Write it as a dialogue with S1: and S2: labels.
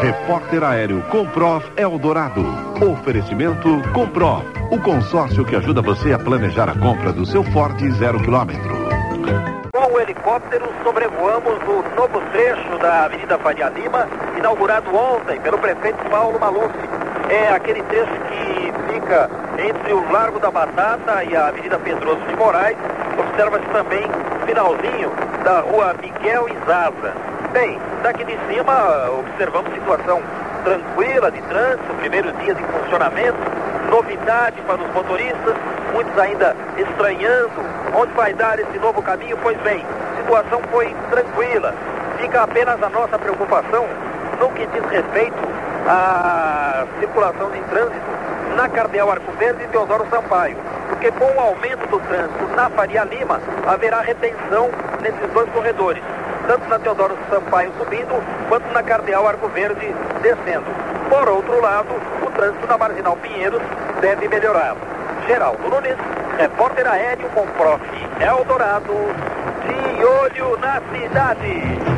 S1: Repórter Aéreo Comprov Eldorado. Oferecimento Comprov, o consórcio que ajuda você a planejar a compra do seu Ford zero quilômetro.
S2: Com o helicóptero sobrevoamos o novo trecho da Avenida Faria Lima, inaugurado ontem pelo prefeito Paulo Maluf. É aquele trecho que fica entre o Largo da Batata e a Avenida Pedroso de Moraes. Observa-se também finalzinho da rua Miguel Izaza. Bem, daqui de cima observamos situação tranquila de trânsito, primeiro dia de funcionamento, novidade para os motoristas, muitos ainda estranhando onde vai dar esse novo caminho. Pois bem, situação foi tranquila. Fica apenas a nossa preocupação no que diz respeito à circulação de trânsito na Cardeal Arco Verde e Teodoro Sampaio. Porque com o aumento do trânsito na Faria Lima, haverá retenção nesses dois corredores tanto na Teodoro Sampaio subindo, quanto na Cardeal Arco Verde descendo. Por outro lado, o trânsito na Marginal Pinheiros deve melhorar. Geraldo Nunes, repórter aéreo com Prof. Eldorado, de olho na cidade.